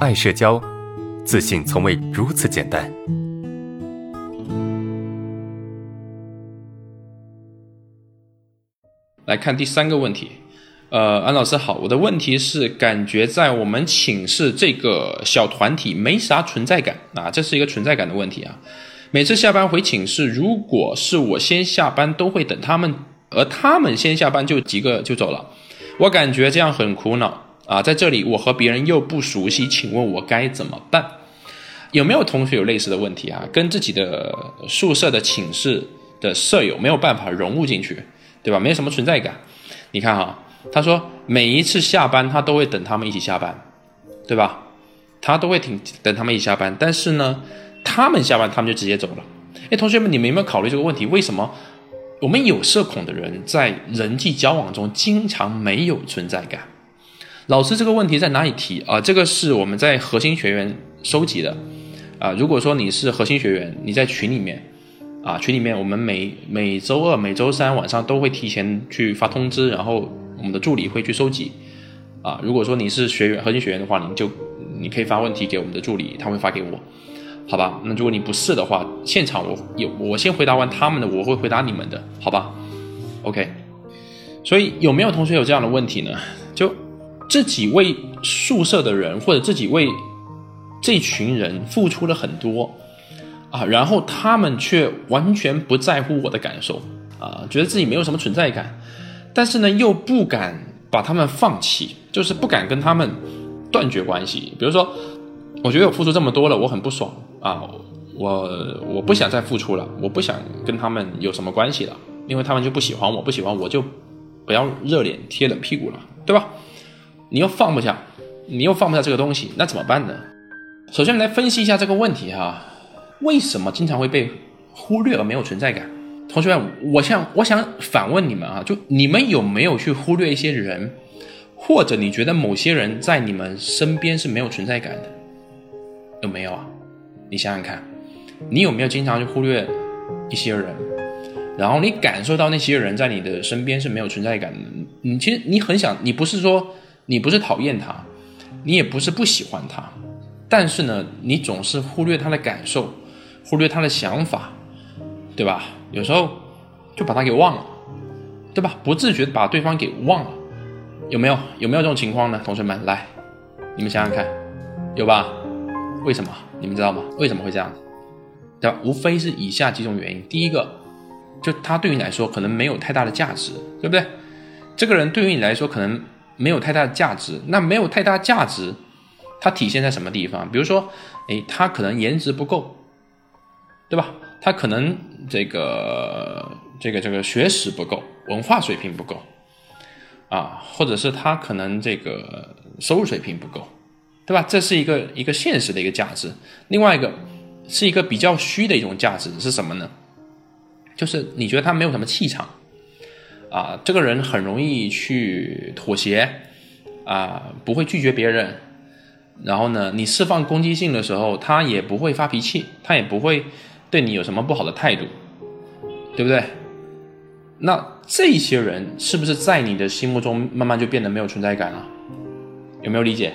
爱社交，自信从未如此简单。来看第三个问题，呃，安老师好，我的问题是感觉在我们寝室这个小团体没啥存在感啊，这是一个存在感的问题啊。每次下班回寝室，如果是我先下班，都会等他们，而他们先下班就几个就走了，我感觉这样很苦恼啊。在这里我和别人又不熟悉，请问我该怎么办？有没有同学有类似的问题啊？跟自己的宿舍的寝室的舍友没有办法融入进去？对吧？没什么存在感。你看哈，他说每一次下班他都会等他们一起下班，对吧？他都会挺等他们一起下班。但是呢，他们下班他们就直接走了。哎，同学们，你们有没有考虑这个问题？为什么我们有社恐的人在人际交往中经常没有存在感？老师这个问题在哪里提啊？这个是我们在核心学员收集的啊。如果说你是核心学员，你在群里面。啊，群里面我们每每周二、每周三晚上都会提前去发通知，然后我们的助理会去收集。啊，如果说你是学员、核心学员的话，你就你可以发问题给我们的助理，他会发给我，好吧？那如果你不是的话，现场我有我先回答完他们的，我会回答你们的，好吧？OK。所以有没有同学有这样的问题呢？就这几位宿舍的人，或者这几位这群人付出了很多。啊，然后他们却完全不在乎我的感受，啊，觉得自己没有什么存在感，但是呢，又不敢把他们放弃，就是不敢跟他们断绝关系。比如说，我觉得我付出这么多了，我很不爽啊，我我不想再付出了，我不想跟他们有什么关系了，因为他们就不喜欢我，不喜欢我就不要热脸贴冷屁股了，对吧？你又放不下，你又放不下这个东西，那怎么办呢？首先来分析一下这个问题哈。为什么经常会被忽略而没有存在感？同学们，我想我想反问你们啊，就你们有没有去忽略一些人，或者你觉得某些人在你们身边是没有存在感的？有没有啊？你想想看，你有没有经常去忽略一些人，然后你感受到那些人在你的身边是没有存在感的？你其实你很想，你不是说你不是讨厌他，你也不是不喜欢他，但是呢，你总是忽略他的感受。忽略他的想法，对吧？有时候就把他给忘了，对吧？不自觉把对方给忘了，有没有？有没有这种情况呢？同学们，来，你们想想看，有吧？为什么？你们知道吗？为什么会这样子？对吧？无非是以下几种原因。第一个，就他对于你来说可能没有太大的价值，对不对？这个人对于你来说可能没有太大的价值，那没有太大价值，它体现在什么地方？比如说，诶，他可能颜值不够。对吧？他可能这个这个这个学识不够，文化水平不够，啊，或者是他可能这个收入水平不够，对吧？这是一个一个现实的一个价值。另外一个是一个比较虚的一种价值是什么呢？就是你觉得他没有什么气场，啊，这个人很容易去妥协，啊，不会拒绝别人，然后呢，你释放攻击性的时候，他也不会发脾气，他也不会。对你有什么不好的态度，对不对？那这些人是不是在你的心目中慢慢就变得没有存在感了？有没有理解？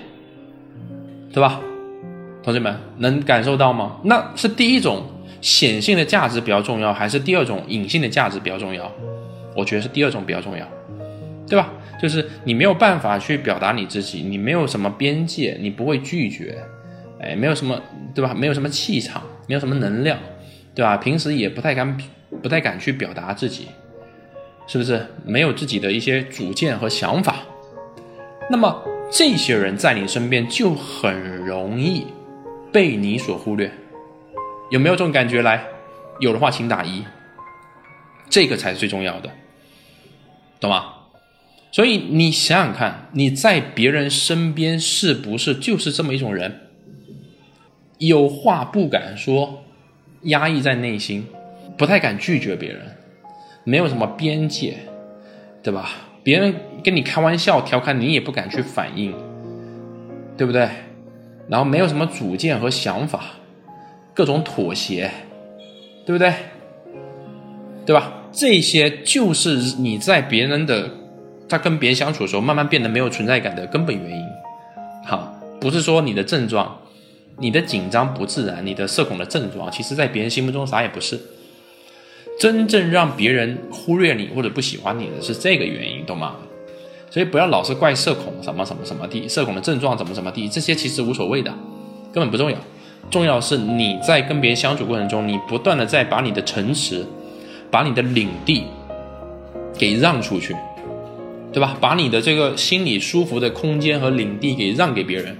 对吧？同学们能感受到吗？那是第一种显性的价值比较重要，还是第二种隐性的价值比较重要？我觉得是第二种比较重要，对吧？就是你没有办法去表达你自己，你没有什么边界，你不会拒绝，哎，没有什么，对吧？没有什么气场，没有什么能量。对吧？平时也不太敢，不太敢去表达自己，是不是？没有自己的一些主见和想法，那么这些人在你身边就很容易被你所忽略，有没有这种感觉？来，有的话请打一，这个才是最重要的，懂吗？所以你想想看，你在别人身边是不是就是这么一种人？有话不敢说。压抑在内心，不太敢拒绝别人，没有什么边界，对吧？别人跟你开玩笑、调侃，你也不敢去反应，对不对？然后没有什么主见和想法，各种妥协，对不对？对吧？这些就是你在别人的，他跟别人相处的时候，慢慢变得没有存在感的根本原因。好。不是说你的症状，你的紧张不自然，你的社恐的症状，其实在别人心目中啥也不是。真正让别人忽略你或者不喜欢你的是这个原因，懂吗？所以不要老是怪社恐什么什么什么地，社恐的症状怎么怎么地，这些其实无所谓的，根本不重要。重要是你在跟别人相处过程中，你不断的在把你的城池，把你的领地给让出去，对吧？把你的这个心里舒服的空间和领地给让给别人，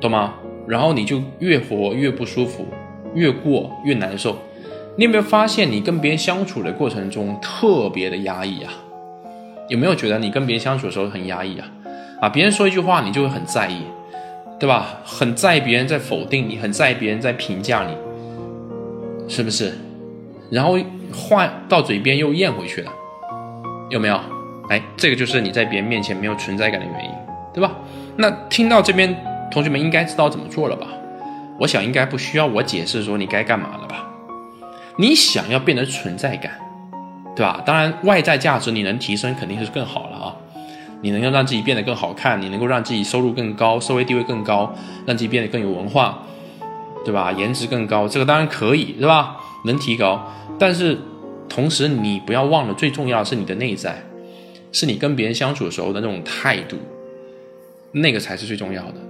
懂吗？然后你就越活越不舒服，越过越难受。你有没有发现，你跟别人相处的过程中特别的压抑啊？有没有觉得你跟别人相处的时候很压抑啊？啊，别人说一句话，你就会很在意，对吧？很在意别人在否定你，很在意别人在评价你，是不是？然后话到嘴边又咽回去了，有没有？哎，这个就是你在别人面前没有存在感的原因，对吧？那听到这边，同学们应该知道怎么做了吧？我想应该不需要我解释说你该干嘛了吧？你想要变得存在感，对吧？当然，外在价值你能提升肯定是更好了啊！你能够让自己变得更好看，你能够让自己收入更高，社会地位更高，让自己变得更有文化，对吧？颜值更高，这个当然可以，对吧？能提高，但是同时你不要忘了，最重要是你的内在，是你跟别人相处的时候的那种态度，那个才是最重要的，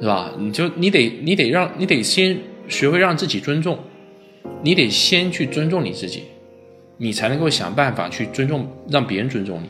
是吧？你就你得你得让你得先学会让自己尊重。你得先去尊重你自己，你才能够想办法去尊重，让别人尊重你。